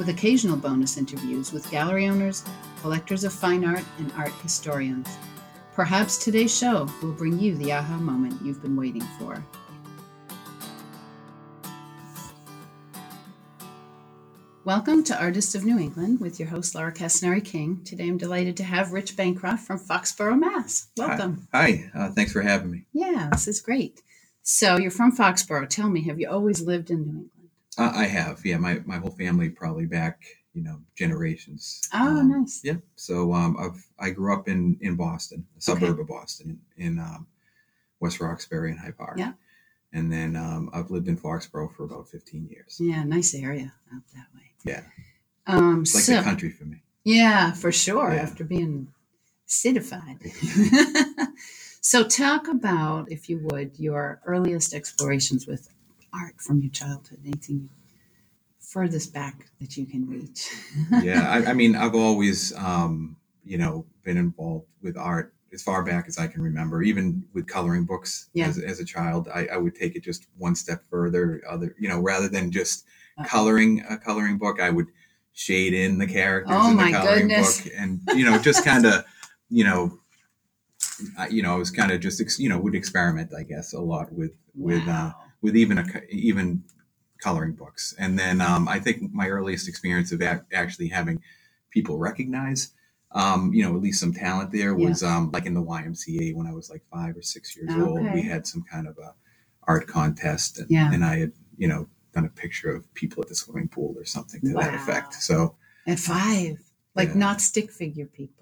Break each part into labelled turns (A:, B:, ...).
A: with occasional bonus interviews with gallery owners, collectors of fine art, and art historians. Perhaps today's show will bring you the aha moment you've been waiting for. Welcome to Artists of New England with your host Laura Castanari King. Today I'm delighted to have Rich Bancroft from Foxborough, Mass. Welcome.
B: Hi, Hi. Uh, thanks for having me.
A: Yeah, this is great. So you're from Foxborough. Tell me, have you always lived in New England?
B: Uh, I have. Yeah, my, my whole family probably back, you know, generations.
A: Oh,
B: um,
A: nice.
B: Yeah. So um, I've I grew up in in Boston, a suburb
A: Okay.
B: of Boston, in, in um, West Roxbury and Hyde Park.
A: Yeah.
B: And then um, I've lived in Foxborough for about 15 years.
A: Yeah, nice area out that way.
B: Yeah.
A: Um,
B: It's like
A: so,
B: the country for me.
A: yeah, for sure.
B: Yeah.
A: After being citified. so, talk about, if you would, your earliest explorations with art from your childhood. Anything furthest back that you can reach.
B: yeah. I, I mean, I've always, um, you know, been involved with art as far back as I can remember, even with coloring books
A: Yeah.
B: as, as a child, I, I would take it just one step further. Other, you know, rather than just
A: Uh,
B: coloring a coloring book, I would shade in the characters
A: Oh
B: in the coloring
A: goodness.
B: book, and you know, just kind of, you know, I, you know, I was kind of just, ex- you know, would experiment, I guess, a lot with with uh,
A: Wow.
B: With even a even coloring books. And then um, I think my earliest experience of ac- actually having people recognize, um, you know, at least some talent there was um, like in the YMCA when I was like five or six years old. We had some kind of a art contest, and,
A: Yeah.
B: and I had, you know, done a picture of people at the swimming pool or something to that effect. So
A: At five, like
B: Yeah.
A: not stick figure people,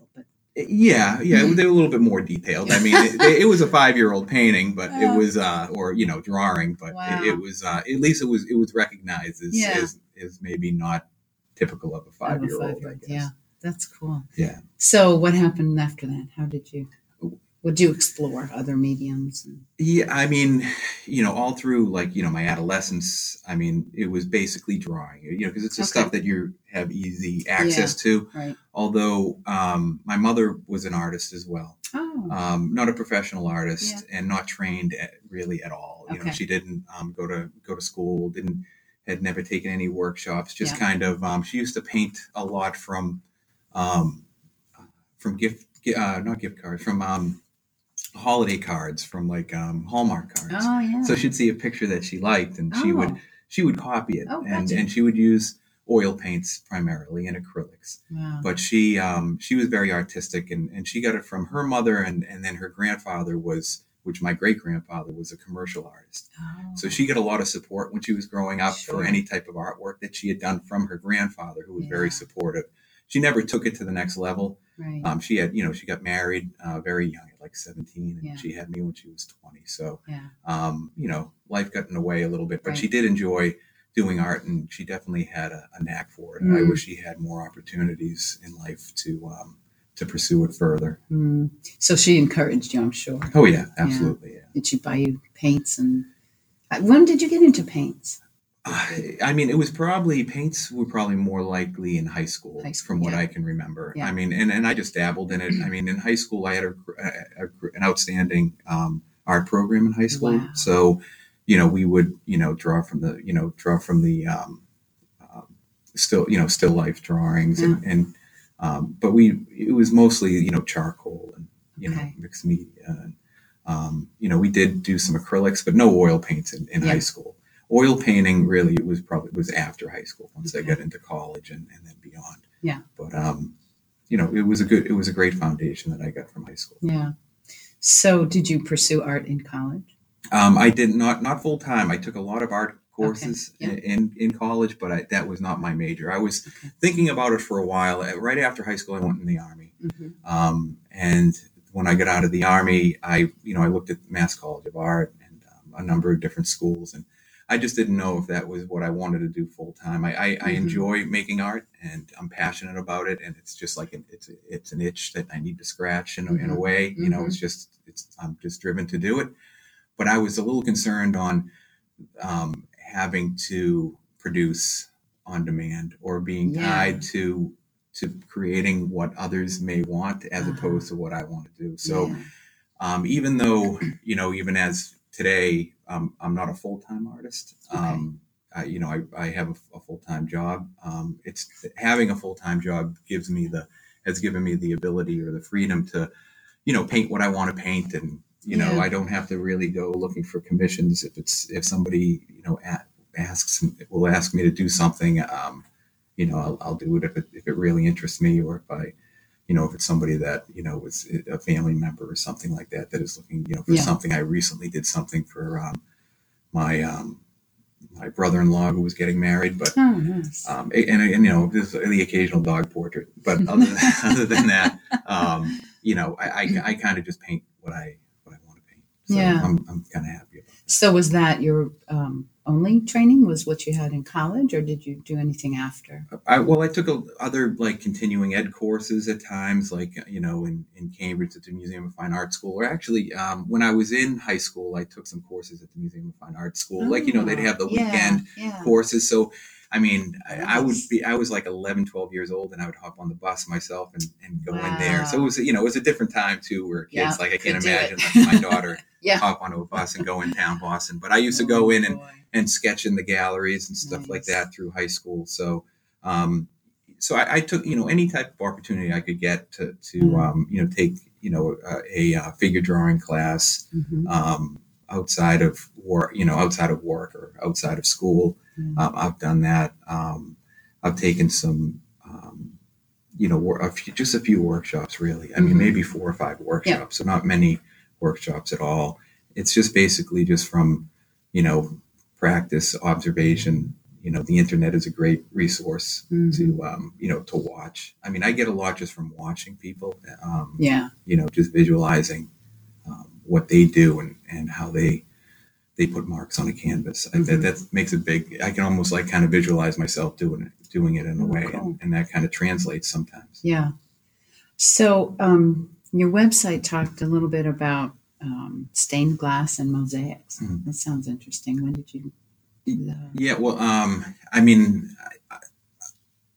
B: yeah, yeah, they were a little bit more detailed. I mean, it, it was a five-year-old painting, but it was, uh, or you know, drawing, but
A: Wow.
B: it, it was uh, at least it was it was recognized as,
A: Yeah.
B: as as maybe not typical of a five-year-old. I
A: five-year-old.
B: guess.
A: Yeah, that's cool.
B: Yeah.
A: So, what happened after that? How did you? Would you explore other mediums?
B: Yeah, I mean, you know, all through like you know my adolescence, I mean, it was basically drawing. You know, because it's the
A: Okay.
B: stuff that you have easy access to.
A: right.
B: Although um, my mother was an artist as well.
A: Oh,
B: um, not a professional artist and not trained at, really at all. You know, she didn't um, go to go to school, didn't had never taken any workshops. Just
A: Yeah.
B: kind of, um, she used to paint a lot from um, from gift, uh, not gift cards, from um, holiday cards, from like um, Hallmark cards.
A: oh yeah.
B: So she'd see a picture that she liked, and she would
A: Oh.
B: she would copy it,
A: Oh,
B: and
A: gotcha.
B: and she would use oil paints primarily and acrylics
A: wow.
B: but she um, she was very artistic and, and she got it from her mother and, and then her grandfather was which my great grandfather was a commercial artist
A: Oh.
B: so she got a lot of support when she was growing up
A: Sure.
B: for any type of artwork that she had done from her grandfather who was very supportive she never took it to the next level
A: right.
B: um, she had you know she got married uh, very young at like 17 and
A: Yeah.
B: she had me when she was 20 so
A: yeah.
B: um, you know life got in the way a little bit but
A: Right.
B: she did enjoy doing art and she definitely had a, a knack for it and i
A: Mm.
B: wish she had more opportunities in life to um, to pursue it further
A: Mm. So she encouraged you, I'm sure.
B: oh yeah absolutely yeah,
A: Did she buy you paints and? uh, When did you get into paints?
B: I, mean it was probably paints were probably more likely in high school,
A: High school,
B: from what
A: yeah.
B: i can remember
A: Yeah.
B: i mean and, and i just dabbled in it i mean in high school i had a, a- an outstanding um, art program in high school
A: Wow.
B: so you know we would you know draw from the you know draw from the um, um, still you know still life drawings and, and um, but we it was mostly you know charcoal and you know mixed media and um, you know we did do some acrylics but no oil paints in, in
A: Yeah.
B: high school oil painting really it was probably was after high school once
A: Okay.
B: I got into college and, and then beyond
A: Yeah.
B: but um you know it was a good it was a great foundation that I got from high school
A: Yeah. So did you pursue art in college?
B: Um, I did not not full time. I took a lot of art courses
A: yeah.
B: in in college, but I, that was not my major. I was
A: Okay.
B: thinking about it for a while. Uh, Right after high school, I went in the army,
A: hmm
B: um, and when I got out of the army, I you know I looked at Mass College of Art and um, a number of different schools, and I just didn't know if that was what I wanted to do full time. I, I, mm-hmm. I, enjoy making art and I'm passionate about it. And it's just like, an, it's, it's an itch that I need to scratch in, mm-hmm. in a mm-hmm. way, you know, it's mm-hmm. just, it's, I'm just driven to do it. But I was a little concerned on um, having to produce on demand or being yeah. tied to, to creating what others may want as uh-huh. opposed to what I want to do. So, yeah. um, even though, you know, even as today, um, I'm not a full time artist. Okay. Um, I, you know, I, I have a, a full time job. Um, it's having a full time job gives me the has given me the ability or the freedom to, you know, paint what I want to paint, and you know. I don't have to really go looking for commissions if it's if somebody you know at, asks will ask me to do something. Um, you know, I'll, I'll do it if it if it really interests me or if I you know, if it's somebody that, you know, was a family member or something like that, that is looking, you know, for yeah. something. I recently did something for um, my, um, my brother-in-law who was getting married, but, oh, nice. um, and, and, you know, this the occasional dog portrait, but other than, other than that, um, you know, I, I, I kind of just paint what I, what I want to paint. So yeah. I'm, I'm kind of happy about that.
A: So was that your, um, only training was what you had in college or did you do anything after
B: I, well i took a, other like continuing ed courses at times like you know in, in cambridge at the museum of fine Arts school or actually um, when i was in high school i took some courses at the museum of fine Arts school oh, like you know they'd have the yeah, weekend yeah. courses so I mean, I, I, would be, I was like 11, 12 years old and I would hop on the bus myself and, and go wow. in there. So it was, you know, it was a different time too, where kids, yeah, like I can't imagine my daughter yeah. hop onto a bus and go in town Boston. But I used to go oh, in and, and sketch in the galleries and stuff nice. like that through high school. So, um, so I, I, took, you know, any type of opportunity I could get to, to, mm-hmm. um, you know, take, you know, a, a figure drawing class, mm-hmm. um, outside of work, you know, outside of work or outside of school. Mm-hmm. Um, I've done that. Um, I've taken some, um, you know, a few, just a few workshops really. I mean, mm-hmm. maybe four or five workshops, so not many workshops at all. It's just basically just from, you know, practice, observation. You know, the internet is a great resource mm-hmm. to, um, you know, to watch. I mean, I get a lot just from watching people. Um,
A: yeah.
B: You know, just visualizing um, what they do and, and how they they put marks on a canvas. Mm-hmm. that, that makes it big. I can almost like kind of visualize myself doing it, doing it in a oh, way, cool. and, and, that kind of translates sometimes.
A: Yeah. So um, your website talked a little bit about um, stained glass and mosaics. Mm-hmm. That sounds interesting. When did you?
B: Yeah. Well, um, I mean. I,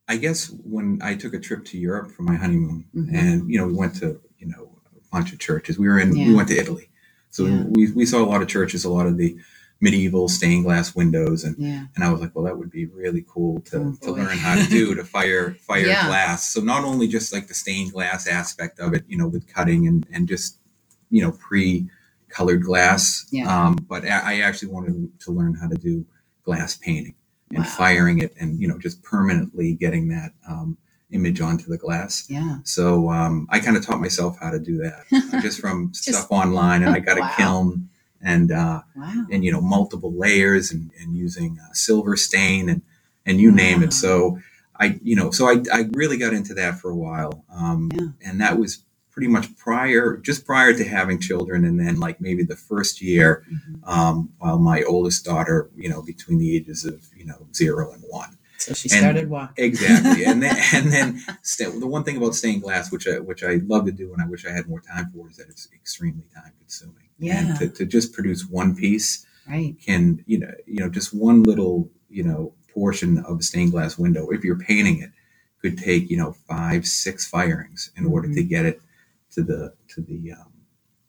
B: I guess when I took a trip to Europe for my honeymoon, mm-hmm. and you know we went to you know a bunch of churches. We were in yeah. we went to Italy, so yeah. we, we saw a lot of churches, a lot of the medieval stained glass windows, and yeah. and I was like, well, that would be really cool to, oh, to learn how to do to fire fire yeah. glass. So not only just like the stained glass aspect of it, you know, with cutting and and just you know pre colored glass, um, but I actually wanted to learn how to do glass painting and wow. firing it, and you know, just permanently getting that. Um, image onto the glass.
A: Yeah.
B: So um, I kind of taught myself how to do that just from just, stuff online, and I got wow. a kiln and uh, wow. and you know multiple layers and, and using uh, silver stain and and you wow. name it. So I you know so I I really got into that for a while, um, yeah. and that was pretty much prior just prior to having children and then like maybe the first year mm-hmm. um, while my oldest daughter you know between the ages of you know zero and one
A: so she started and, walking.
B: Exactly. and then, and then st- the one thing about stained glass, which I, which I love to do and I wish I had more time for, is that it's extremely time consuming.
A: Yeah.
B: And to, to just produce one piece
A: right.
B: can, you know, you know, just one little, you know, portion of a stained glass window, if you're painting it, could take, you know, five, six firings in order mm-hmm. to get it to the, to the, um,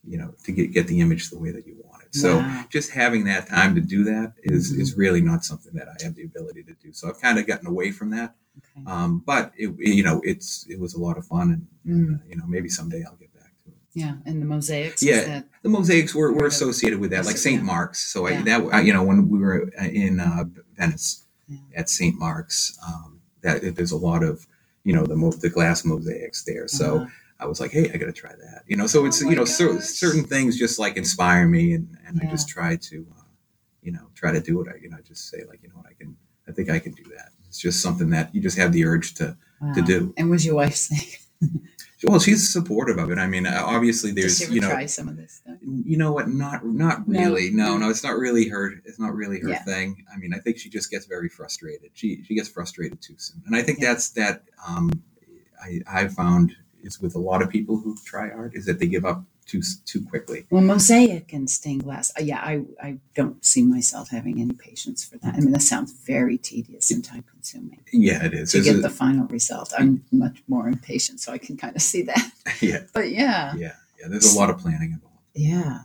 B: you know, to get, get the image the way that you want. So wow. just having that time to do that is, mm-hmm. is really not something that I have the ability to do. So I've kind of gotten away from that. Okay. Um, but it, you know, it's, it was a lot of fun and, mm. uh, you know, maybe someday I'll get back to it.
A: Yeah. And the mosaics.
B: Yeah. The mosaics were, were associated with that, like St. Mark's. So yeah. I, that, I, you know, when we were in uh, Venice yeah. at St. Mark's, um, that there's a lot of, you know, the, the glass mosaics there. So, uh-huh I was like, hey, I got to try that. You know, so it's, oh you know, cer- certain things just like inspire me and, and yeah. I just try to, uh, you know, try to do it. I, you know, just say like, you know what, I can, I think I can do that. It's just something that you just have the urge to, wow. to do.
A: And was your wife saying?
B: Well, she's supportive of it. I mean, uh, obviously, there's you know,
A: try some of this stuff?
B: you know what? Not not really. No, no, it's not really her. It's not really her
A: Yeah.
B: thing. I mean, I think she just gets very frustrated. She she gets frustrated too soon, and I think
A: Yeah.
B: that's that. Um, I I've found is with a lot of people who try art is that they give up too too quickly.
A: Well, mosaic and stained glass. uh, Yeah, I, I don't see myself having any patience for that. I mean, that sounds very tedious and time consuming
B: Yeah, it is.
A: to get
B: a-
A: the final result. I'm much more impatient, so I can kind of see that.
B: yeah,
A: But yeah,
B: yeah, yeah. There's a lot of planning involved.
A: yeah.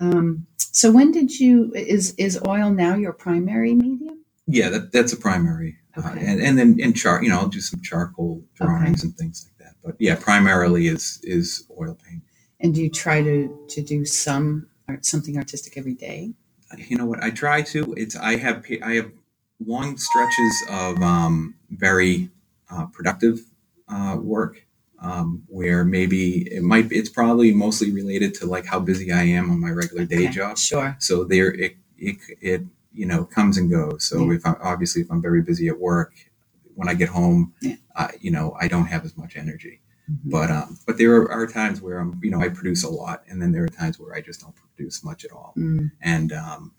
A: Um, so when did you is is oil now your primary medium?
B: Yeah, that that's a primary, uh, and and then in char, you know, I'll do some charcoal drawings and things like that. But yeah, primarily is is oil paint.
A: And do you try to to do some art, something artistic every day?
B: you know what I try to it's I have I have long stretches of um, very uh, productive uh, work um, where maybe it might it's probably mostly related to like how busy I am on my regular day
A: Okay,
B: job
A: Sure.
B: so there it, it it you know comes and goes so
A: Yeah.
B: if I obviously if I'm very busy at work when I get home
A: Yeah.
B: uh, you know I don't have as much energy
A: Mhm.
B: but um, but there are, are times where I'm you know I produce a lot and then there are times where I just don't produce much at all
A: Mm,
B: and um,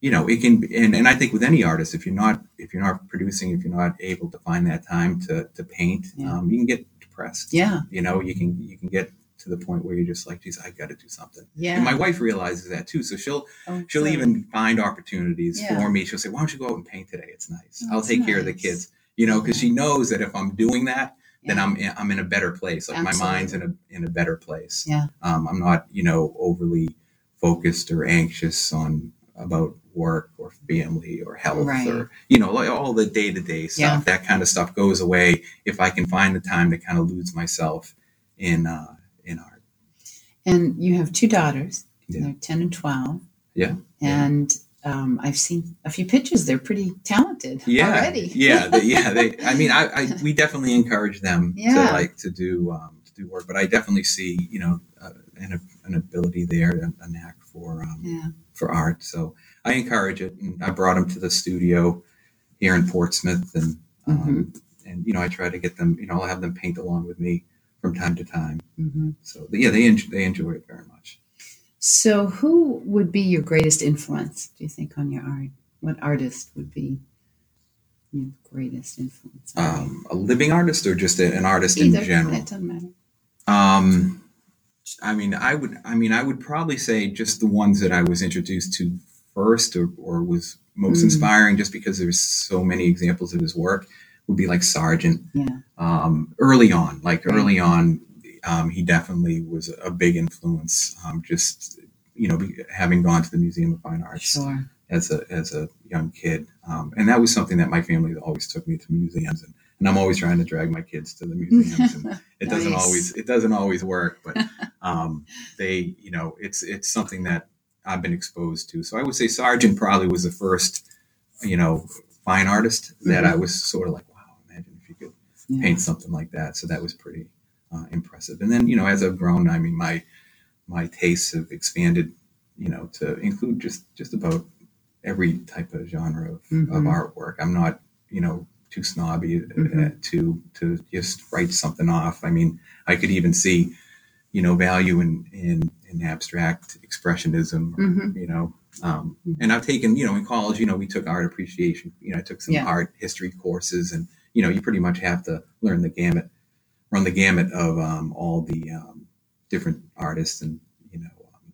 B: you know it can and, and i think with any artist if you're not if you're not producing if you're not able to find that time to to paint
A: Yeah.
B: um, you can get depressed
A: yeah.
B: you know you can you can get to the point where you're just like geez i got to do something.
A: Yeah.
B: and my wife realizes that too so she'll
A: Oh,
B: she'll
A: good.
B: even find opportunities
A: Yeah.
B: for me. She'll say why don't you go out and paint today? It's nice.
A: Oh,
B: i'll take care of the kids. You know because she knows that if i'm doing that then i'm in, i'm in a better place. Like my mind's in a in a better place.
A: Yeah.
B: um, i'm not you know overly focused or anxious on about work or family or health
A: Right.
B: or you know like all the day-to-day stuff. That kind of stuff goes away if i can find the time to kind of lose myself in uh
A: And you have two daughters.
B: Yeah.
A: They're 10 and 12.
B: Yeah.
A: And um, I've seen a few pictures. They're pretty talented
B: yeah
A: already.
B: yeah they, yeah they i mean I, I we definitely encourage them
A: Yeah.
B: to like to do um to do work but i definitely see you know uh, an, an ability there a, a knack for um
A: yeah.
B: for art. So I encourage it, and I brought them to the studio here in Portsmouth, and um,
A: Mm-hmm.
B: and you know I try to get them. You know I'll have them paint along with me from time to time.
A: hmm
B: So yeah, they enjoy, they enjoy it very much.
A: So, who would be your greatest influence, do you think, on your art? What artist would be your greatest influence?
B: Um, a living artist or just a, an artist
A: Either.
B: in general.
A: It doesn't matter.
B: Um, I mean, I would. I mean, I would probably say just the ones that I was introduced to first, or, or was most
A: Mm.
B: inspiring, just because there's so many examples of his work. Would be like Sargent.
A: Yeah.
B: Um, early on, like
A: Right.
B: early on, um, he definitely was a big influence. Um, just you know, be, having gone to the Museum of Fine Arts
A: Sure.
B: as a as a young kid, um, and that was something that my family always took me to museums, and, and I'm always trying to drag my kids to the museums, and it doesn't always it doesn't always work, but um, they you know it's it's something that I've been exposed to. So I would say Sargent probably was the first you know fine artist that I was sort of like, wow, imagine if you could
A: Yeah.
B: paint something like that. So that was pretty uh, impressive. And then you know as I've grown, I mean my my tastes have expanded, you know, to include just just about every type of genre of, of
A: Mhm.
B: artwork. I'm not, you know, too snobby uh,
A: Mhm.
B: to to just write something off. I mean, I could even see, you know, value in in, in abstract expressionism. or,
A: Mhm.
B: You know, um,
A: Mhm.
B: and I've taken, you know, in college, you know, we took art appreciation. You know, I took some
A: Yeah.
B: art history courses, and you know, you pretty much have to learn the gamut, run the gamut of um, all the um, different artists and you know um,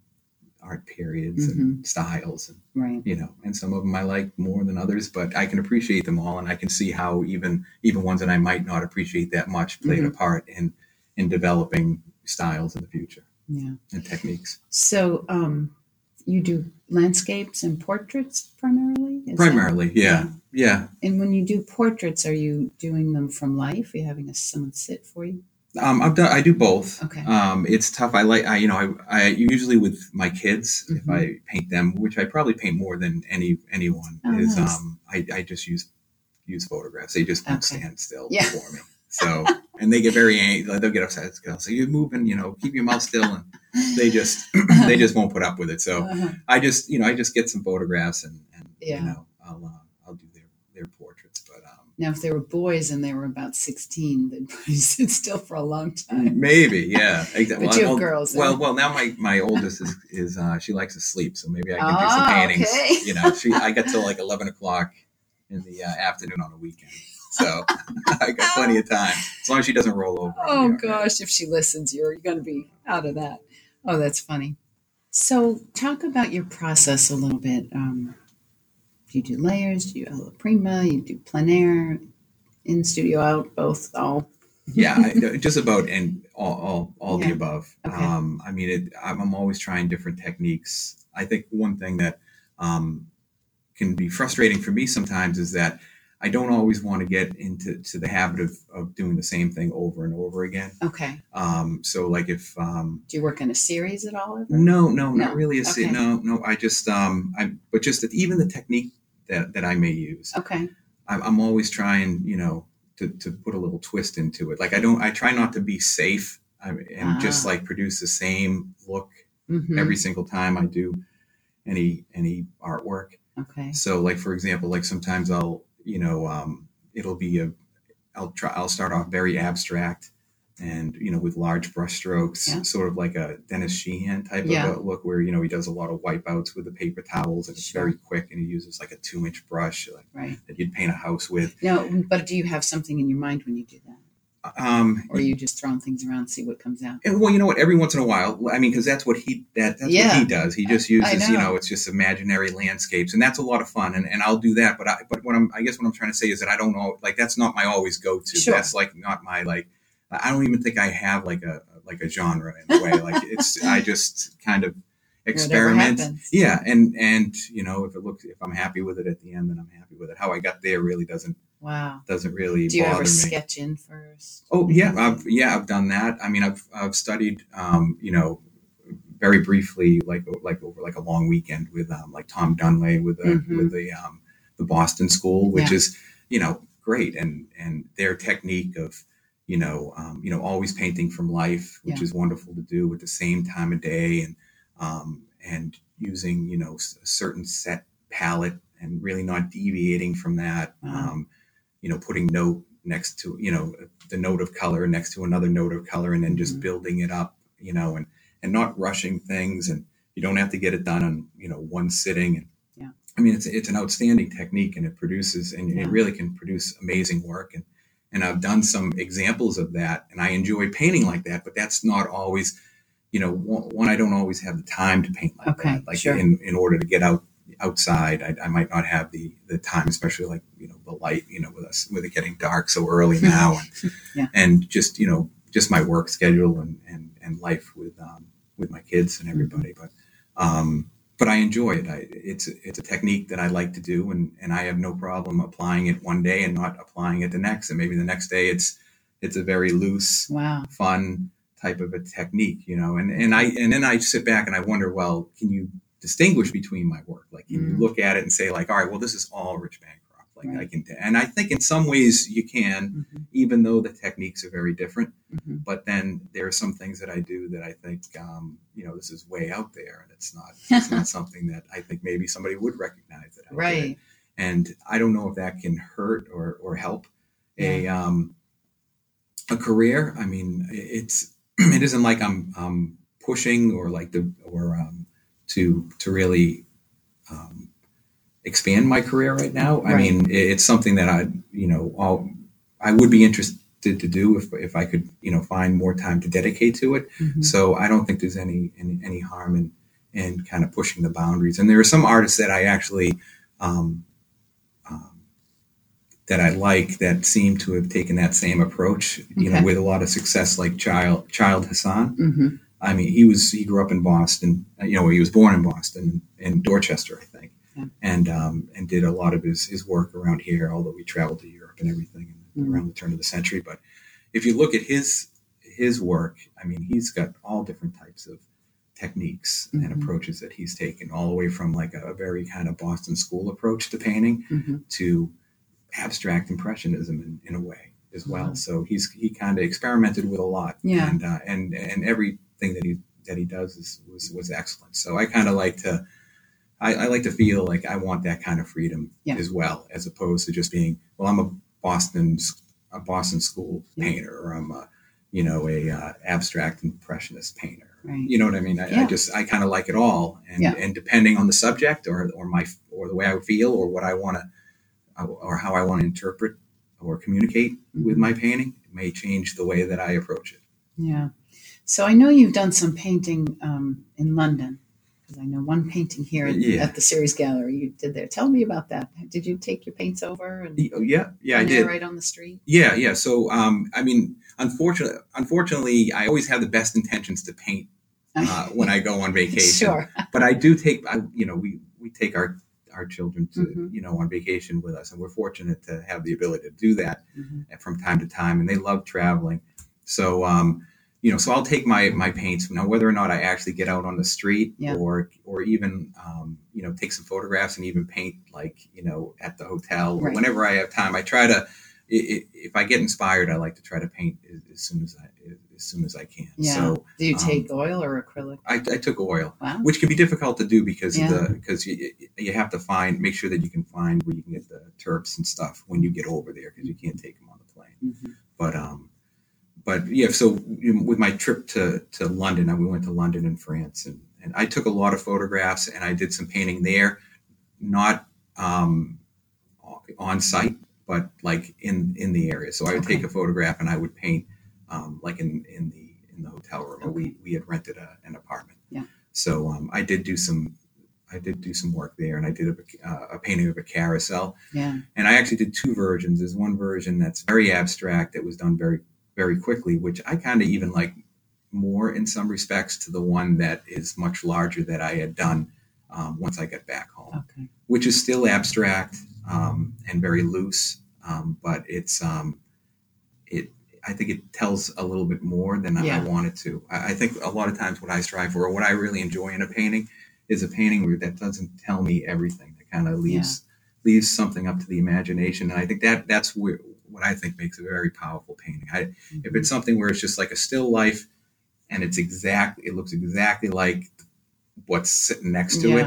B: art periods and styles and
A: Right.
B: you know and some of them i like more than others but i can appreciate them all and i can see how even even ones that i might not appreciate that much played a part in in developing styles in the future
A: Yeah.
B: and techniques
A: So, um, you do landscapes and portraits primarily? Is that-
B: primarily yeah yeah
A: And when you do portraits, are you doing them from life? Are you having a, someone sit for you?
B: um, I've done. I do both.
A: Okay.
B: Um, it's tough. I like. I you know. I, I usually with my kids, if
A: Mhm.
B: I paint them, which I probably paint more than any anyone,
A: Oh,
B: is
A: nice.
B: um, I, I just use use photographs. They just won't
A: Okay.
B: stand still
A: Yeah.
B: for me. So and they get very angry. They'll get upset. Say you're moving. You know, keep your mouth still. And they just they just won't put up with it. So
A: Uh-huh.
B: I just you know I just get some photographs and and
A: Yeah.
B: you know I'll uh, I'll do their their portraits. But um,
A: Now, if they were boys and they were about 16, they'd probably sit still for a long time.
B: Maybe, yeah.
A: Exactly. But well, you have girls.
B: Well, well, now my, my oldest is, is uh, she likes to sleep, so maybe I can oh, do some ah, paintings. Okay. You know, she I get till like 11 o'clock in the uh, afternoon on a weekend. So I got plenty of time. As long as she doesn't roll over.
A: Oh, gosh. If she listens, you're, you're going to be out of that. Oh, that's funny. So, talk about your process a little bit. Um, do you do layers? Do you alla prima? You do plein air, in studio out, both, all?
B: yeah, I, just about and all, all, all yeah. the above. Okay. Um, I mean, it, I'm, I'm, always trying different techniques. I think one thing that um, can be frustrating for me sometimes is that I don't always want to get into to the habit of, of doing the same thing over and over again.
A: Okay.
B: Um, so like if um,
A: do you work in a series at all? Ever?
B: No, no, no, not really a okay. No, no. I just um, I but just that even the technique that that I may use.
A: Okay.
B: I'm, I'm always trying, you know, to to put a little twist into it. Like I don't, I try not to be safe and ah. just like produce the same look mm-hmm. every single time I do any any artwork.
A: Okay.
B: So like for example, like sometimes I'll you know, um, it'll be a, I'll try, I'll start off very abstract and, you know, with large brushstrokes, yeah. sort of like a Dennis Sheehan type yeah. of look where, you know, he does a lot of wipeouts with the paper towels and it's sure. very quick and he uses like a two inch brush like,
A: right.
B: that you'd paint a house with.
A: No, but do you have something in your mind when you do that?
B: Um,
A: or you just throwing things around, see what comes out.
B: And, well, you know what? Every once in a while, I mean, because that's what he that, that's yeah. what he does. He just uses, know. you know, it's just imaginary landscapes, and that's a lot of fun. And, and I'll do that. But I, but what I'm, I guess what I'm trying to say is that I don't know, like that's not my always go to. Sure. That's like not my like. I don't even think I have like a like a genre in a way. like it's I just kind of experiment. Yeah, and and you know if it looks if I'm happy with it at the end, then I'm happy with it. How I got there really doesn't
A: Wow.
B: Doesn't really.
A: Do you ever
B: me.
A: sketch in first?
B: Oh yeah, I've yeah I've done that. I mean I've I've studied um, you know very briefly like like over like a long weekend with um, like Tom Dunlay with the mm-hmm. with the um, the Boston School, which yeah. is you know great and and their technique of you know um, you know always painting from life, which yeah. is wonderful to do at the same time of day and um, and using you know a certain set palette and really not deviating from that. Um, you know, putting note next to, you know, the note of color next to another note of color and then just mm-hmm. building it up, you know, and, and not rushing things. And you don't have to get it done on, you know, one sitting. And
A: yeah.
B: I mean, it's, it's an outstanding technique and it produces, and yeah. it really can produce amazing work. And, and I've done some examples of that and I enjoy painting like that, but that's not always, you know, one, I don't always have the time to paint like
A: okay,
B: that, like
A: sure.
B: in, in order to get out outside, I, I, might not have the the time, especially like you know the light, you know, with us with it getting dark so early now, and,
A: yeah.
B: and just you know just my work schedule and and, and life with um, with my kids and everybody. But um, but I enjoy it. I, it's it's a technique that I like to do, and and I have no problem applying it one day and not applying it the next, and maybe the next day it's it's a very loose,
A: wow.
B: fun type of a technique, you know. And and I and then I sit back and I wonder, well, can you distinguish between my work. Like you mm. look at it and say, like, all right, well, this is all Rich Bancroft. Like right. I can, and I think in some ways you can, mm-hmm. even though the techniques are very different. Mm-hmm. But then there are some things that I do that I think, um, you know, this is way out there, and it's not, it's not something that I think maybe somebody would recognize that I
A: right.
B: And I don't know if that can hurt or or help yeah. a um, a career. I mean, it's it isn't like I'm um, pushing or like the or um, to to really um, expand my career right now. Right. I mean, it's something that I you know I'll, I would be interested to do if if I could you know find more time to dedicate to it. Mm-hmm. So I don't think there's any, any, any harm in in kind of pushing the boundaries. And there are some artists that I actually. Um, um, that I like that seem to have taken that same approach, you okay. know, with a lot of success, like Child Childe Hassam.
A: Mm-hmm.
B: I mean, he was he grew up in Boston. You know, he was born in Boston in Dorchester, I think,
A: yeah.
B: and um, and did a lot of his his work around here. Although we traveled to Europe and everything mm-hmm. around the turn of the century. But if you look at his his work, I mean, he's got all different types of techniques mm-hmm. and approaches that he's taken, all the way from like a, a very kind of Boston school approach to painting
A: mm-hmm.
B: to abstract impressionism in, in a way as well. So he's he kind of experimented with a lot,
A: yeah.
B: and uh, and and every thing that he that he does is, was was excellent. So I kind of like to I, I, like to feel like I want that kind of freedom
A: yeah.
B: as well, as opposed to just being well, I'm a Boston a Boston school
A: Yeah.
B: painter, or I'm a you know a uh, abstract impressionist painter.
A: Right.
B: You know what I mean? I,
A: Yeah.
B: I just I kind of like it all, and and depending on the subject or or my or the way I feel or what I want to or how I want to interpret or communicate with
A: Mm-hmm.
B: my painting, may change the way that I approach it.
A: Yeah. So I know you've done some painting um, in London because I know one painting here at,
B: Yeah.
A: at the Ceres Gallery you did there. Tell me about that. Did you take your paints over and
B: Y- Yeah, yeah, I did.
A: right on the street?
B: Yeah, yeah. So, um, I mean, unfortunately, unfortunately, I always have the best intentions to paint uh, when I go on vacation.
A: sure.
B: But I do take, I, you know, we we take our our children to,
A: Mhm.
B: you know, on vacation with us, and we're fortunate to have the ability to do that
A: Mhm.
B: from time to time, and they love traveling. So, um, you know, so I'll take my my paints now, whether or not I actually get out on the street
A: Yeah.
B: or or even um, you know take some photographs and even paint like you know at the hotel or
A: Right.
B: whenever I have time. I try to if I get inspired, I like to try to paint as, soon as I as soon as I can.
A: Yeah.
B: So
A: Do you
B: um,
A: take oil or acrylic?
B: I, I took oil,
A: Wow.
B: which can be difficult to do because
A: Yeah.
B: the because you you have to find make sure that you can find where you can get the turps and stuff when you get over there because you can't take them on the plane.
A: Mhm.
B: But um, but yeah. So with my trip to to London, I we went to London and France, and and I took a lot of photographs and I did some painting there, not um, on site, but like in in the area. So I would take a photograph and I would paint um, like in in the in the hotel room. or We we had rented a, an apartment.
A: Yeah.
B: So um, I did do some. I did do some work there, and I did a, uh, a painting of a carousel.
A: Yeah.
B: And I actually did two versions. There's one version that's very abstract that was done very, very quickly, which I kind of even like more in some respects to the one that is much larger that I had done um, once I got back home,
A: Okay.
B: which is still abstract um, and very loose, um, but it's um, it. I think it tells a little bit more than I-
A: Yeah.
B: I wanted to. I, I think a lot of times what I strive for, or what I really enjoy in a painting, is a painting that doesn't tell me everything. That kind of leaves leaves something up to the imagination, and I think that that's where, what I think makes a very powerful painting. I,
A: Mm-hmm.
B: if it's something where it's just like a still life, and it's exact, it looks exactly like what's sitting next to it.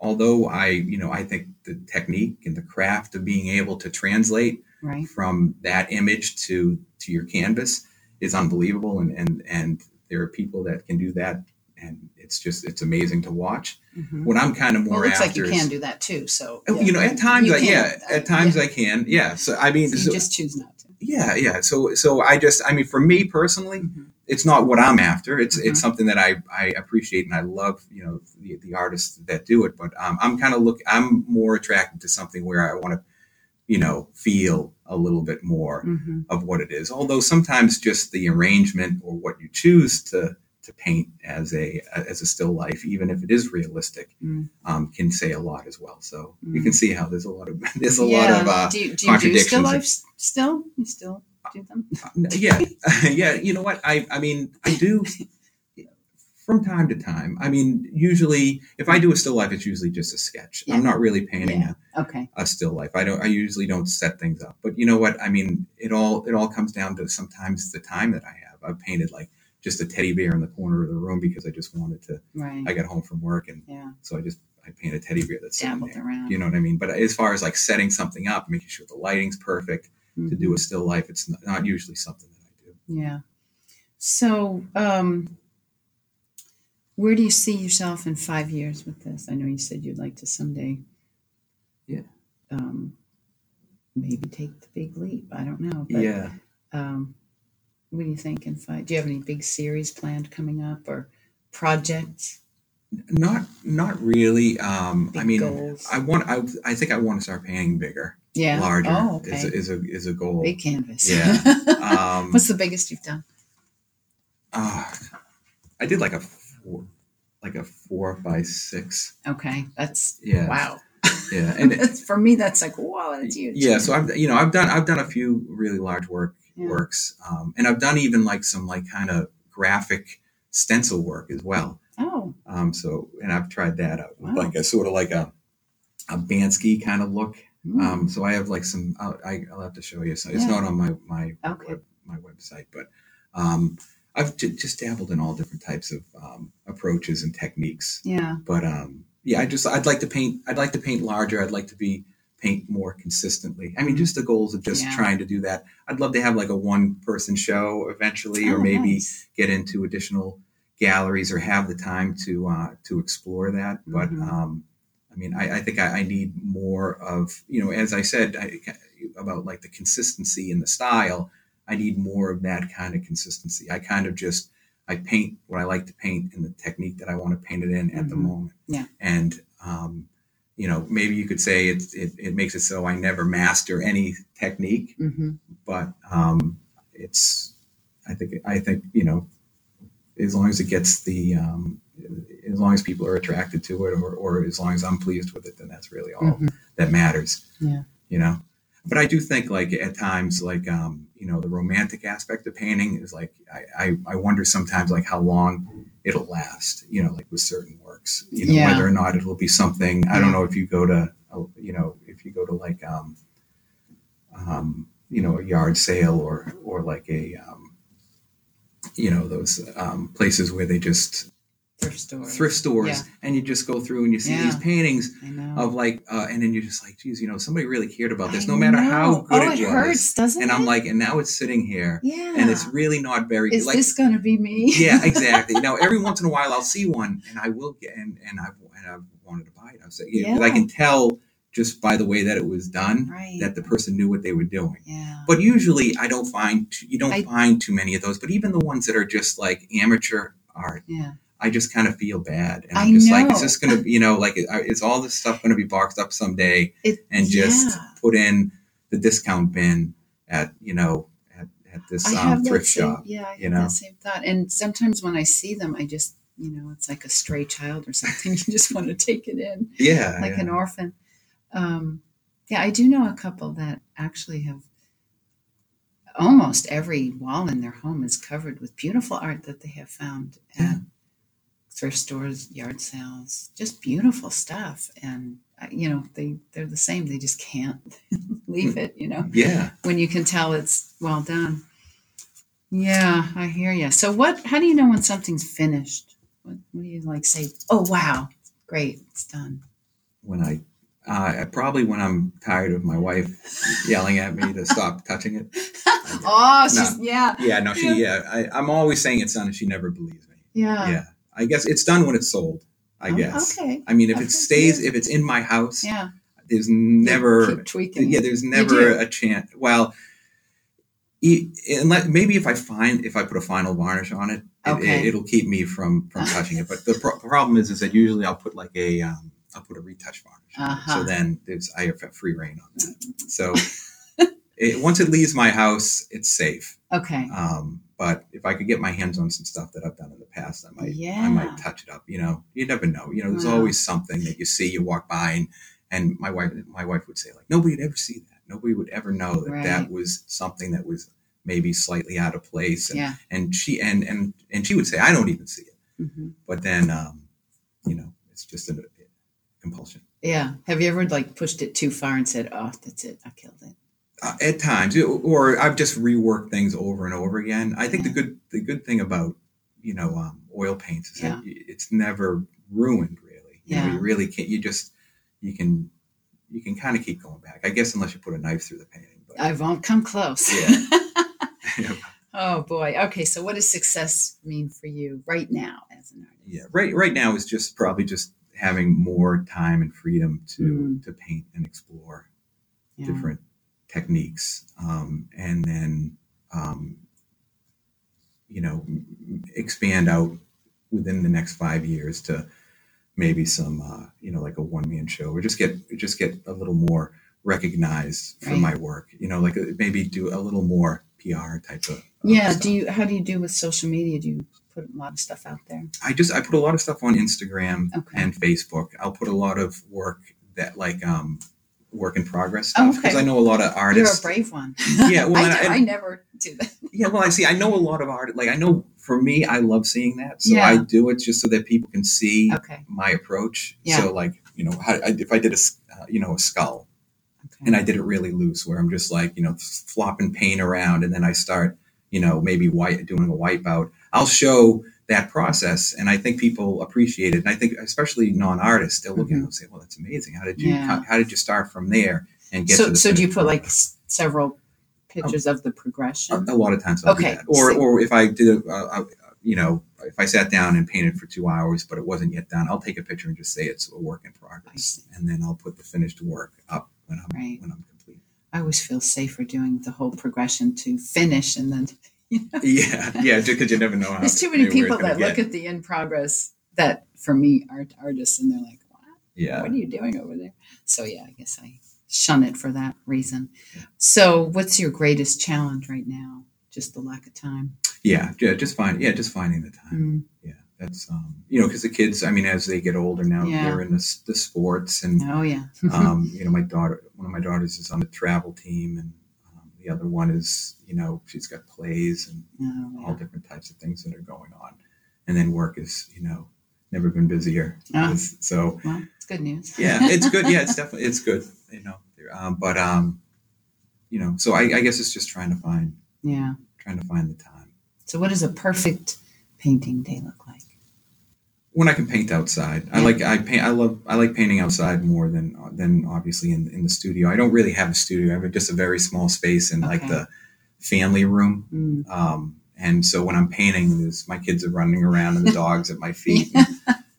B: Although I, you know, I think the technique and the craft of being able to translate
A: Right.
B: from that image to to your canvas is unbelievable, and and and there are people that can do that, and it's just it's amazing to watch.
A: Mhm.
B: What I'm kind of more
A: Well, it looks like you
B: is-
A: can do that too. So
B: Oh, you know, at times, I, yeah, at times
A: Yeah.
B: I can, yeah. So I mean,
A: So you
B: so-
A: just choose not to.
B: yeah, yeah. So, so I just, I mean, for me personally,
A: Mhm.
B: it's not what I'm after. It's,
A: Mhm.
B: it's something that I, I appreciate and I love, you know, the, the artists that do it. But um, I'm kind of look, I'm more attracted to something where I want to, you know, feel a little bit more
A: Mhm.
B: of what it is. Although sometimes just the arrangement or what you choose to to paint as a as a still life, even if it is realistic,
A: Mm.
B: um, can say a lot as well. So you
A: Mm.
B: can see how there's a lot of there's a
A: yeah.
B: lot of uh,
A: do you, do you do still
B: contradictions.
A: life still? You still do them?
B: yeah yeah you know what i i mean i do from time to time i mean usually if i do a still life it's usually just a sketch
A: Yeah.
B: i'm not really painting
A: Yeah. Okay.
B: a, a still life i don't i usually don't set things up but you know what i mean it all it all comes down to sometimes the time that i have i've painted like just a teddy bear in the corner of the room because i just wanted to
A: Right.
B: i got home from work and
A: yeah.
B: so i just i paint a teddy bear that's
A: Dabbled
B: there
A: around.
B: you know what i mean but as far as like setting something up making sure the lighting's perfect to
A: Mhm.
B: do a still life it's not, not usually something that i do
A: Yeah. So, um, where do you see yourself in five years with this? I know you said you'd like to someday,
B: Yeah.
A: um, maybe take the big leap. I don't know. But,
B: yeah
A: Um, what do you think in five? Do you have any big series planned coming up or projects?
B: Not not really. Um, I
A: Big
B: mean,
A: goals?
B: I want. I, I think I want to start painting bigger,
A: Yeah.
B: larger.
A: Oh, okay.
B: is, a, is a is a goal.
A: big canvas.
B: Yeah. Um,
A: What's the biggest you've done?
B: ah, I did like a four, like a four by six.
A: Okay, that's
B: Yeah.
A: wow.
B: Yeah, and
A: that's, for me, that's like wow, that's huge.
B: yeah. So I've you know I've done I've done a few really large work
A: Yeah.
B: works, um, and I've done even like some like kind of graphic stencil work as well.
A: Oh,
B: Um, so and I've tried that out,
A: Wow.
B: like a sort of like a a Bansky kind of look.
A: mm,
B: Um, so I have like some. I'll, I, I'll have to show you. So it's
A: Yeah.
B: not on my my
A: Okay.
B: web, my website, but um, I've j- just dabbled in all different types of um, approaches and techniques.
A: yeah.
B: But um, yeah, I just I'd like to paint. I'd like to paint larger. I'd like to be paint more consistently. I mean, just the goals of just
A: Yeah.
B: trying to do that. I'd love to have like a one person show eventually, or
A: Oh,
B: maybe
A: nice.
B: get into additional galleries or have the time to uh, to explore that. But
A: Mhm.
B: um, I mean, I, I think I, I need more of you know, as I said I, about like the consistency in the style. I need more of that kind of consistency. I kind of just I paint what I like to paint in the technique that I want to paint it in at the
A: Mhm.
B: moment.
A: Yeah.
B: And um, you know, maybe you could say it, it it makes it so I never master any technique,
A: hmm
B: but um, it's I think I think you know as long as it gets the um, as long as people are attracted to it or, or as long as I'm pleased with it then that's really all
A: Mhm.
B: that matters
A: Yeah.
B: you know but I do think like at times like um, you know the romantic aspect of painting is like I, I, I wonder sometimes like how long it'll last you know like with certain works you know
A: Yeah.
B: whether or not it'll be something I don't know if you go to uh, you know if you go to like um, um, you know, a yard sale or or like a um, you know those um, places where they just
A: Thrift stores.
B: thrift stores,
A: Yeah.
B: and you just go through and you see
A: Yeah.
B: these paintings of like, uh, and then you're just like, geez, you know, somebody really cared about this,
A: I
B: no matter how good
A: oh,
B: it,
A: it
B: was.
A: hurts, doesn't
B: and
A: it?
B: I'm like, and now it's sitting here,
A: yeah.
B: and it's really not very
A: Is
B: like.
A: this going to be me?
B: yeah, exactly. now every once in a while I'll see one, and I will get, and and I've and I've wanted to buy it. I say, yeah, I can tell just by the way that it was done
A: right.
B: that the person knew what they were doing.
A: yeah.
B: But usually, I don't find you don't
A: I-
B: find too many of those. But even the ones that are just like amateur art,
A: yeah.
B: I just kind of feel bad, and
A: I
B: I'm just like, is this going to, be you know, like, is all this stuff going to be boxed up someday
A: It,
B: and just
A: yeah.
B: put in the discount bin at, you know, at, at this
A: I
B: um, thrift
A: same,
B: shop?
A: Yeah, I have
B: you know?
A: same thought. And sometimes when I see them, I just, you know, it's like a stray child or something. you just want to take it in,
B: Yeah,
A: like
B: yeah.
A: an orphan. Um, yeah, I do know a couple that actually have almost every wall in their home is covered with beautiful art that they have found at. Thrift stores, yard sales, just beautiful stuff. And uh, you know, they they're the same. They just can't leave it. You know
B: yeah.
A: when you can tell it's well done. Yeah, I hear you. So, what? How do you know when something's finished? What, what do you like say? Oh, wow, great, it's done.
B: When I, uh, probably when I'm tired of my wife yelling at me to stop touching it.
A: oh, she's yeah,
B: Yeah, no, she, yeah, I, I'm always saying it's done, and she never believes me.
A: yeah.
B: yeah, I guess it's done when it's sold. I
A: Oh,
B: guess.
A: Okay.
B: I mean, if it stays, if it's in my house,
A: Yeah.
B: there's never yeah there's never a chance well e- unless, maybe if i find if i put a final varnish on it,
A: Okay.
B: it, will keep me from from touching it but the pro- problem is is that usually i'll put like a um, i'll put a retouch varnish.
A: Uh-huh.
B: so then there's i have free reign on that so it, once it leaves my house it's safe
A: Okay.
B: um, but if i could get my hands on some stuff that i've done in the past i might i might touch it up you know you never know you know there's
A: Wow.
B: always something that you see you walk by and and my wife my wife would say like nobody would ever see that nobody would ever know that
A: Right.
B: that was something that was maybe slightly out of place and,
A: Yeah.
B: and she and and and she would say i don't even see it
A: hmm
B: but then um you know it's just a, compulsion
A: Yeah. Have you ever like pushed it too far and said, "Oh, that's it, I killed it"?
B: Uh, at times or i've just reworked things over and over again i think the good the good thing about you know um, oil paints is
A: Yeah.
B: that it's never ruined really you know
A: Yeah.
B: you really can't you just you can you can kind of keep going back i guess unless you put a knife through the painting but
A: I won't come close.
B: Yeah.
A: oh boy. Okay. So, what does success mean for you right now as an artist?
B: yeah right right now is just probably just having more time and freedom to
A: Mm.
B: to paint and explore
A: Yeah.
B: different techniques um, and then um, you know expand out within the next five years to maybe some uh, you know like a one-man show or just get just get a little more recognized for
A: Right.
B: my work you know like uh, maybe do a little more pr type of, of
A: Yeah.
B: stuff.
A: Do you? How do you do with social media? Do you put a lot of stuff out there?
B: I just I put a lot of stuff on Instagram
A: Okay.
B: and Facebook. I'll put a lot of work that like um work in progress
A: Oh,
B: stuff because
A: okay.
B: I know a lot of artists.
A: You're a brave one.
B: Yeah, well,
A: I, do,
B: and-
A: I never do that.
B: Yeah, well, I see. I know a lot of art. Like I know for me, I love seeing that, so
A: Yeah.
B: I do it just so that people can see
A: Okay.
B: my approach.
A: Yeah.
B: So like you know, how, I, if I did a uh, you know a skull
A: Okay.
B: and I did it really loose, where I'm just like you know flopping paint around, and then I start you know maybe white doing a wipeout. I'll show that process. And I think people appreciate it. And I think especially non-artists, they'll look at it
A: Mhm.
B: and say, "Well, that's amazing. How did you
A: Yeah.
B: how, how did you start from there and get to
A: So,
B: the
A: so do you put like s- several pictures of the progression?
B: a, a lot of times I'll
A: Okay,
B: do that. Or
A: see.
B: or if I did a, a, a you know if I sat down and painted for two hours but it wasn't yet done, I'll take a picture and just say it's a work in progress, and then I'll put the finished work up when I'm
A: Right.
B: when I'm complete.
A: I always feel safer doing the whole progression to finish and then. You know?
B: Yeah, yeah, just because you never know how.
A: There's too many people that look at the in progress that for me art artists and they're like, what?
B: Yeah.
A: What are you doing over there? So yeah, I guess I shun it for that reason. So what's your greatest challenge right now? Just the lack of time.
B: Yeah, yeah, just find yeah, just finding the time.
A: Mm,
B: Yeah, that's um, you know, because the kids, I mean, as they get older now,
A: Yeah.
B: they're in the, the sports, and
A: Oh yeah.
B: um, you know, my daughter, one of my daughters is on the travel team, and the other one is, you know, she's got plays and
A: oh,
B: all different types of things that are going on, and then work is, you know, never been busier. It's- So
A: Well, it's good news.
B: yeah, it's good. Yeah, it's definitely it's good. You know, um, but um, you know, so I, I guess it's just trying to find
A: yeah.
B: trying to find the time.
A: So what does a perfect painting day look like?
B: When I can paint outside. I like I paint. I love I like painting outside more than than obviously in in the studio. I don't really have a studio. I have just a very small space in like the family room.
A: Mm,
B: Um, and so when I'm painting, there's my kids are running around and the dogs at my feet.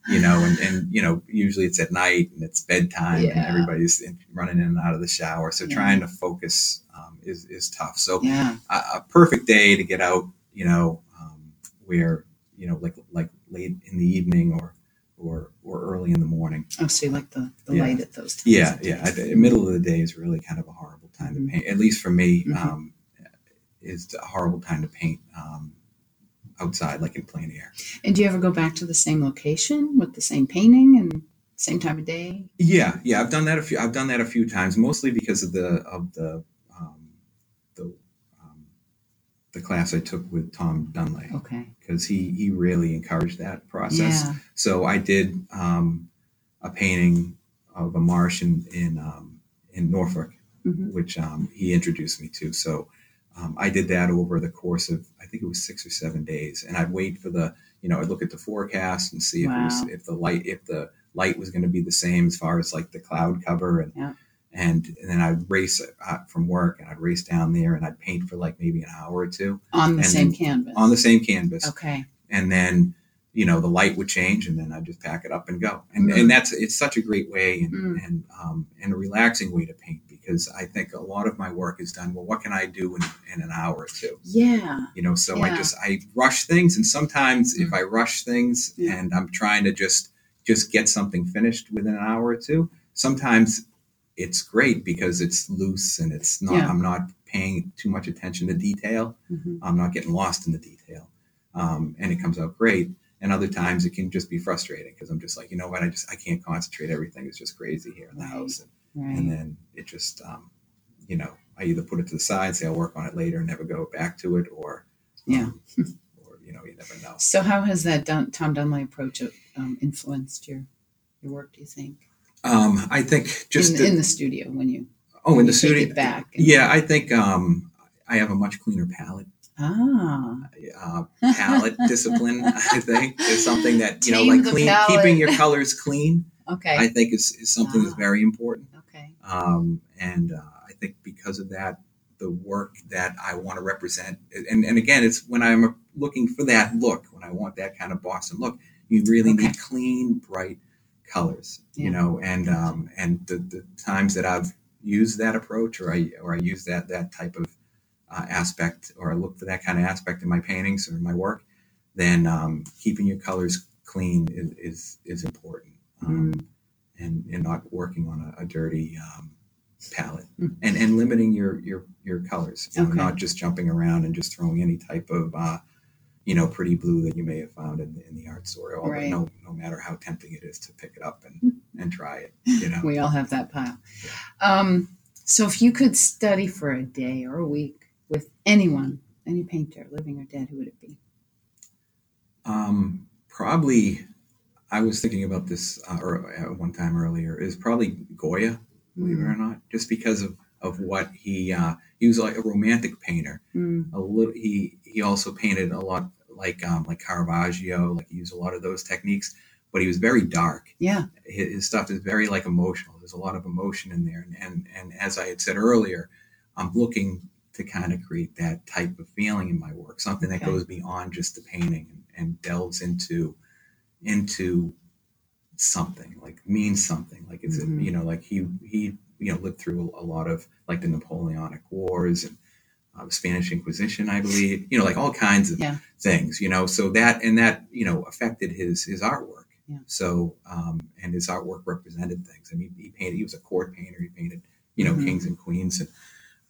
B: You know, and, and you know, usually it's at night and it's bedtime and everybody's in, running in and out of the shower. So
A: Yeah.
B: trying to focus um, is is tough. So
A: yeah.
B: a, a perfect day to get out, you know, um, where you know, like like late in the evening or or or early in the morning.
A: Oh, so you like the, the
B: Yeah.
A: light at those times.
B: Yeah,
A: of
B: yeah.
A: day.
B: The middle of the day is really kind of a horrible time to paint. At least for me,
A: Mhm.
B: um, is a horrible time to paint um, outside, like in plein air.
A: And do you ever go back to the same location with the same painting and same time of day?
B: Yeah, yeah. I've done that a few. I've done that a few times, mostly because of the of the the class I took with Tom Dunlay
A: Okay.
B: because he he really encouraged that process.
A: Yeah.
B: So I did um, a painting of a marsh in in, um, in Norfolk,
A: Mhm.
B: which um, he introduced me to. So um, I did that over the course of I think it was six or seven days, and I'd wait for the you know I'd look at the forecast and see if it was if the light if the light was going to be the same as far as like the cloud cover and.
A: Yeah.
B: And, and then I'd race uh, from work and I'd race down there and I'd paint for like maybe an hour or two
A: On the same canvas.
B: on the same canvas
A: Okay.
B: and then you know the light would change and then i'd just pack it up and go and,
A: Mm.
B: and that's it's such a great way and
A: Mm.
B: and um, and a relaxing way to paint because i think a lot of my work is done well what can i do in, in an hour or two
A: Yeah.
B: you know so i just i rush things and sometimes if
A: Mm.
B: i rush things
A: Yeah.
B: and i'm trying to just just get something finished within an hour or two sometimes it's great because it's loose and it's not
A: Yeah.
B: i'm not paying too much attention to detail
A: Mhm.
B: I'm not getting lost in the detail. Um, and it comes out great. And other times it can just be frustrating because I'm just like, you know what, I just I can't concentrate. Everything is just crazy here in the
A: Right.
B: house. And,
A: Right.
B: and then it just um, you know, I either put it to the side, say I'll work on it later and never go back to it or
A: Yeah.
B: um, or you know, you never know.
A: So how has that Dun- Tom Dunlay approach um, influenced your your work? Do you think
B: Um, I think just
A: in,
B: the-
A: in the studio when you
B: oh in
A: you
B: the studio
A: back
B: Yeah, I think um I have a much cleaner palette.
A: ah
B: uh, palette discipline. I think is something that you know, like clean,
A: palette.
B: keeping your colors clean.
A: okay
B: I think is, is something that's
A: Ah.
B: very important.
A: okay
B: Um, and uh, I think because of that, the work that I want to represent, and, and again, it's when I'm looking for that look, when I want that kind of Boston look, you really
A: Okay.
B: need clean, bright colors,
A: Yeah.
B: you know, and, um, and the, the times that I've used that approach or I, or I use that, that type of uh, aspect, or I look for that kind of aspect in my paintings or my work, then um, keeping your colors clean is, is, is important. Um, and, and not working on a, a dirty um, palette
A: Mm.
B: and, and limiting your, your, your colors, you know, not just jumping around and just throwing any type of, uh, you know, pretty blue that you may have found in, in the art store, although
A: Right.
B: no, no matter how tempting it is to pick it up and, and try it, you know.
A: we all have that pile. Um, so if you could study for a day or a week with anyone any painter living or dead who would it be?
B: Um, probably, I was thinking about this uh, or, uh, one time earlier, is probably Goya, believe it or not, just because of, of what he, uh, he was like a romantic painter.
A: Mm,
B: a little he he also painted a lot like um, like Caravaggio, like he used a lot of those techniques, but he was very dark.
A: Yeah.
B: His, his stuff is very like emotional. There's a lot of emotion in there, and and, and as I had said earlier, I'm looking to kind of create that type of feeling in my work, something that
A: Okay.
B: goes beyond just the painting and, and delves into into something like means something like it's
A: Mhm.
B: you know like he he you know lived through a, a lot of like the Napoleonic Wars and uh, the Spanish Inquisition I believe you know like all kinds of
A: Yeah.
B: things you know so that and that you know affected his his artwork
A: Yeah.
B: so um and his artwork represented things I mean he painted he was a court painter he painted you know
A: Mhm.
B: kings and queens and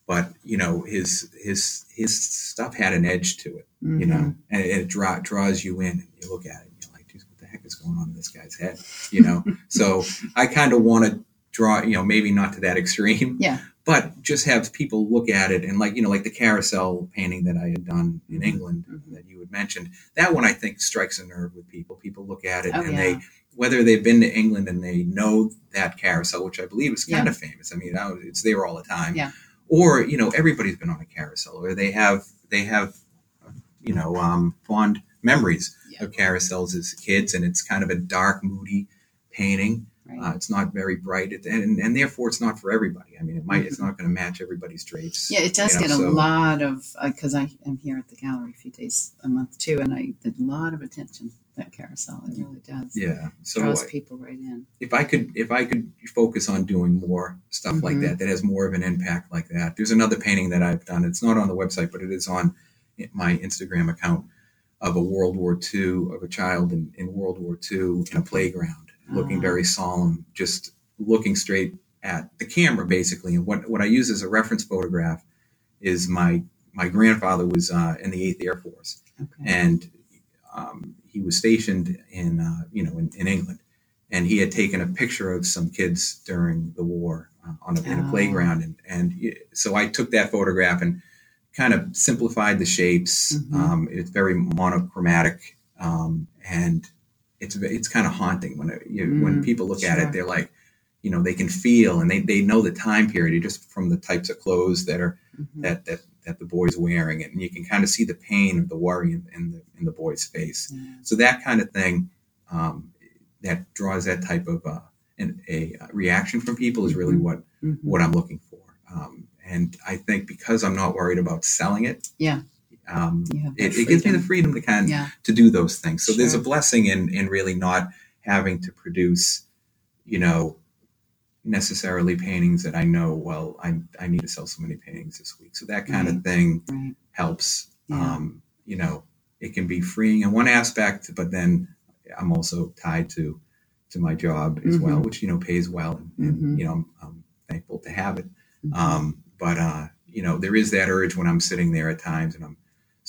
B: but you know his his his stuff had an edge to it you
A: Mhm.
B: know, and it, it draw, draws you in, and you look at it, and you're like, "Geez, what the heck is going on in this guy's head?" You know. so I kind of want to draw, you know, maybe not to that extreme,
A: Yeah.
B: but just have people look at it and like, you know, like the carousel painting that I had done in
A: Mhm.
B: England
A: Mhm.
B: that you had mentioned. That one I think strikes a nerve with people. People look at it
A: Oh,
B: and
A: yeah.
B: they, whether they've been to England and they know that carousel, which I believe is kind
A: Yeah.
B: of famous. I mean, I- it's there all the time.
A: Yeah.
B: Or you know, everybody's been on a carousel, or they have they have you know um, fond memories
A: Yeah.
B: of carousels as kids, and it's kind of a dark, moody painting.
A: Right.
B: Uh, it's not very bright, it, and and therefore it's not for everybody. I mean, it might it's not going to match everybody's drapes.
A: Yeah, it does
B: you know,
A: get a
B: so-
A: lot of because I am here at the gallery a few days a month too, and I get a lot of attention. That carousel, it really does.
B: Yeah. So
A: draws
B: I-
A: people right in.
B: if I could if I could focus on doing more stuff like
A: Mhm.
B: that that has more of an impact like that. There's another painting that I've done. It's not on the website, but it is on my Instagram account of a World War II of a child in, in World War II in a playground, looking
A: Ah.
B: very solemn, just looking straight at the camera basically. And what what I use as a reference photograph is my my grandfather was uh, in the Eighth Air Force
A: Okay.
B: and um, he was stationed in uh, you know in, in England, and he had taken a picture of some kids during the war uh, on a, in a
A: Oh.
B: playground, and and so I took that photograph and kind of simplified the shapes.
A: Mhm.
B: Um, it's very monochromatic, um, and it's it's kind of haunting when it, you, when
A: Mm,
B: people look at it. They're like, you know, they can feel and they, they know the time period just from the types of clothes that are
A: Mhm.
B: that that that the boy's wearing, and you can kind of see the pain of the worry in, in the in the boy's face.
A: Yeah.
B: So that kind of thing um, that draws that type of uh, an, a reaction from people is really
A: Mhm.
B: what
A: Mhm.
B: what I'm looking for. Um, and I think because I'm not worried about selling it,
A: Yeah.
B: Um,
A: that
B: it, it gives me the
A: freedom.
B: to kind
A: Yeah.
B: to do those things. So there's a blessing in in really not having to produce, you know, necessarily paintings that I know. Well, I I need to sell so many paintings this week. So that kind
A: Right.
B: of thing
A: Right.
B: helps.
A: Yeah.
B: Um, you know, it can be freeing in one aspect, but then I'm also tied to to my job as well,
A: Mhm.
B: which you know pays well, and, and
A: Mhm.
B: you know I'm, I'm thankful to have it.
A: Mhm.
B: Um, but uh, you know, there is that urge when I'm sitting there at times and I'm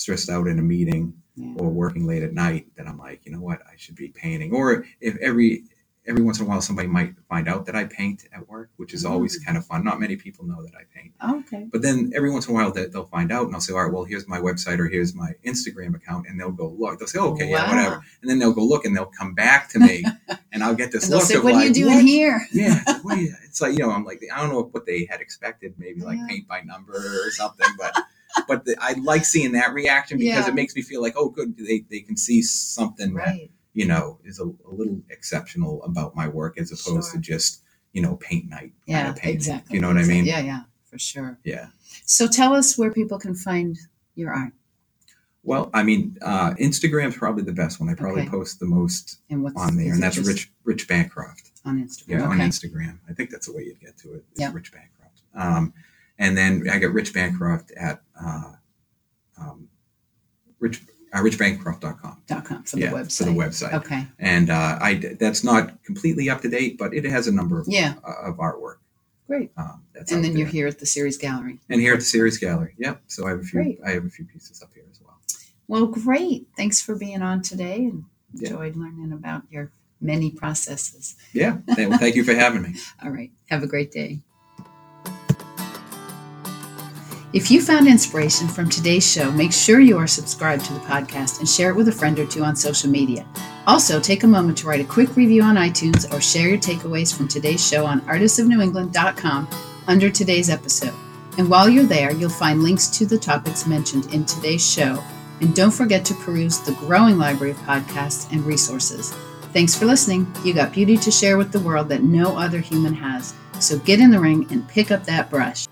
B: stressed out in a meeting
A: yeah.
B: or working late at night that I'm like, you know what, I should be painting. Or if every every once in a while somebody might find out that I paint at work, which is always
A: Mm.
B: kind of fun. Not many people know that I paint.
A: Oh, okay.
B: But then every once in a while they, they'll find out and I'll say, all right, well, here's my website or here's my Instagram account. And they'll go look. They'll say, oh, okay, yeah, whatever. And then they'll go look and they'll come back to me and I'll get this look
A: say,
B: of
A: "What
B: like,
A: are you doing
B: "What?"
A: here?"
B: Yeah. what are you-" It's like, you know, I'm like, I don't know what they had expected, maybe like
A: Yeah.
B: paint by number or something, but but the, I like seeing that reaction because
A: Yeah.
B: it makes me feel like, oh, good, they, they can see something that, you know, is a, a little exceptional about my work as opposed
A: Sure.
B: to just, you know, paint night. kind
A: Yeah.
B: of painting.
A: Exactly.
B: You know what I mean?
A: Yeah. Yeah. For sure.
B: Yeah.
A: So tell us where people can find your art
B: Well, I mean, uh, Instagram's probably the best one. I probably
A: Okay.
B: post the most on there, and that's Rich Rich Bancroft.
A: on Instagram.
B: Yeah, on. Instagram. I think that's the way you'd get to it.
A: Yeah.
B: Rich Bancroft. Um, and then I got Rich Bancroft at uh, um, Rich uh, richbancroft.com.
A: Dot com for
B: yeah,
A: the website.
B: for the website.
A: Okay.
B: And uh, I that's not completely up to date, but it has a number of,
A: Yeah.
B: uh, of artwork.
A: Great.
B: Um, that's
A: And then you're here at the Ceres Gallery.
B: and here at the Ceres Gallery. Yep. So I have a few.
A: Great.
B: I have a few pieces up here as well.
A: Well, great. Thanks for being on today and
B: Yeah.
A: enjoyed learning about your many processes.
B: Yeah. Well, thank you for having me.
A: All right. Have a great day. If you found inspiration from today's show, make sure you are subscribed to the podcast and share it with a friend or two on social media. Also, take a moment to write a quick review on iTunes or share your takeaways from today's show on artistsofnewengland.com under today's episode. And while you're there, you'll find links to the topics mentioned in today's show And don't forget to peruse the growing library of podcasts and resources. Thanks for listening. You got beauty to share with the world that no other human has. So get in the ring and pick up that brush.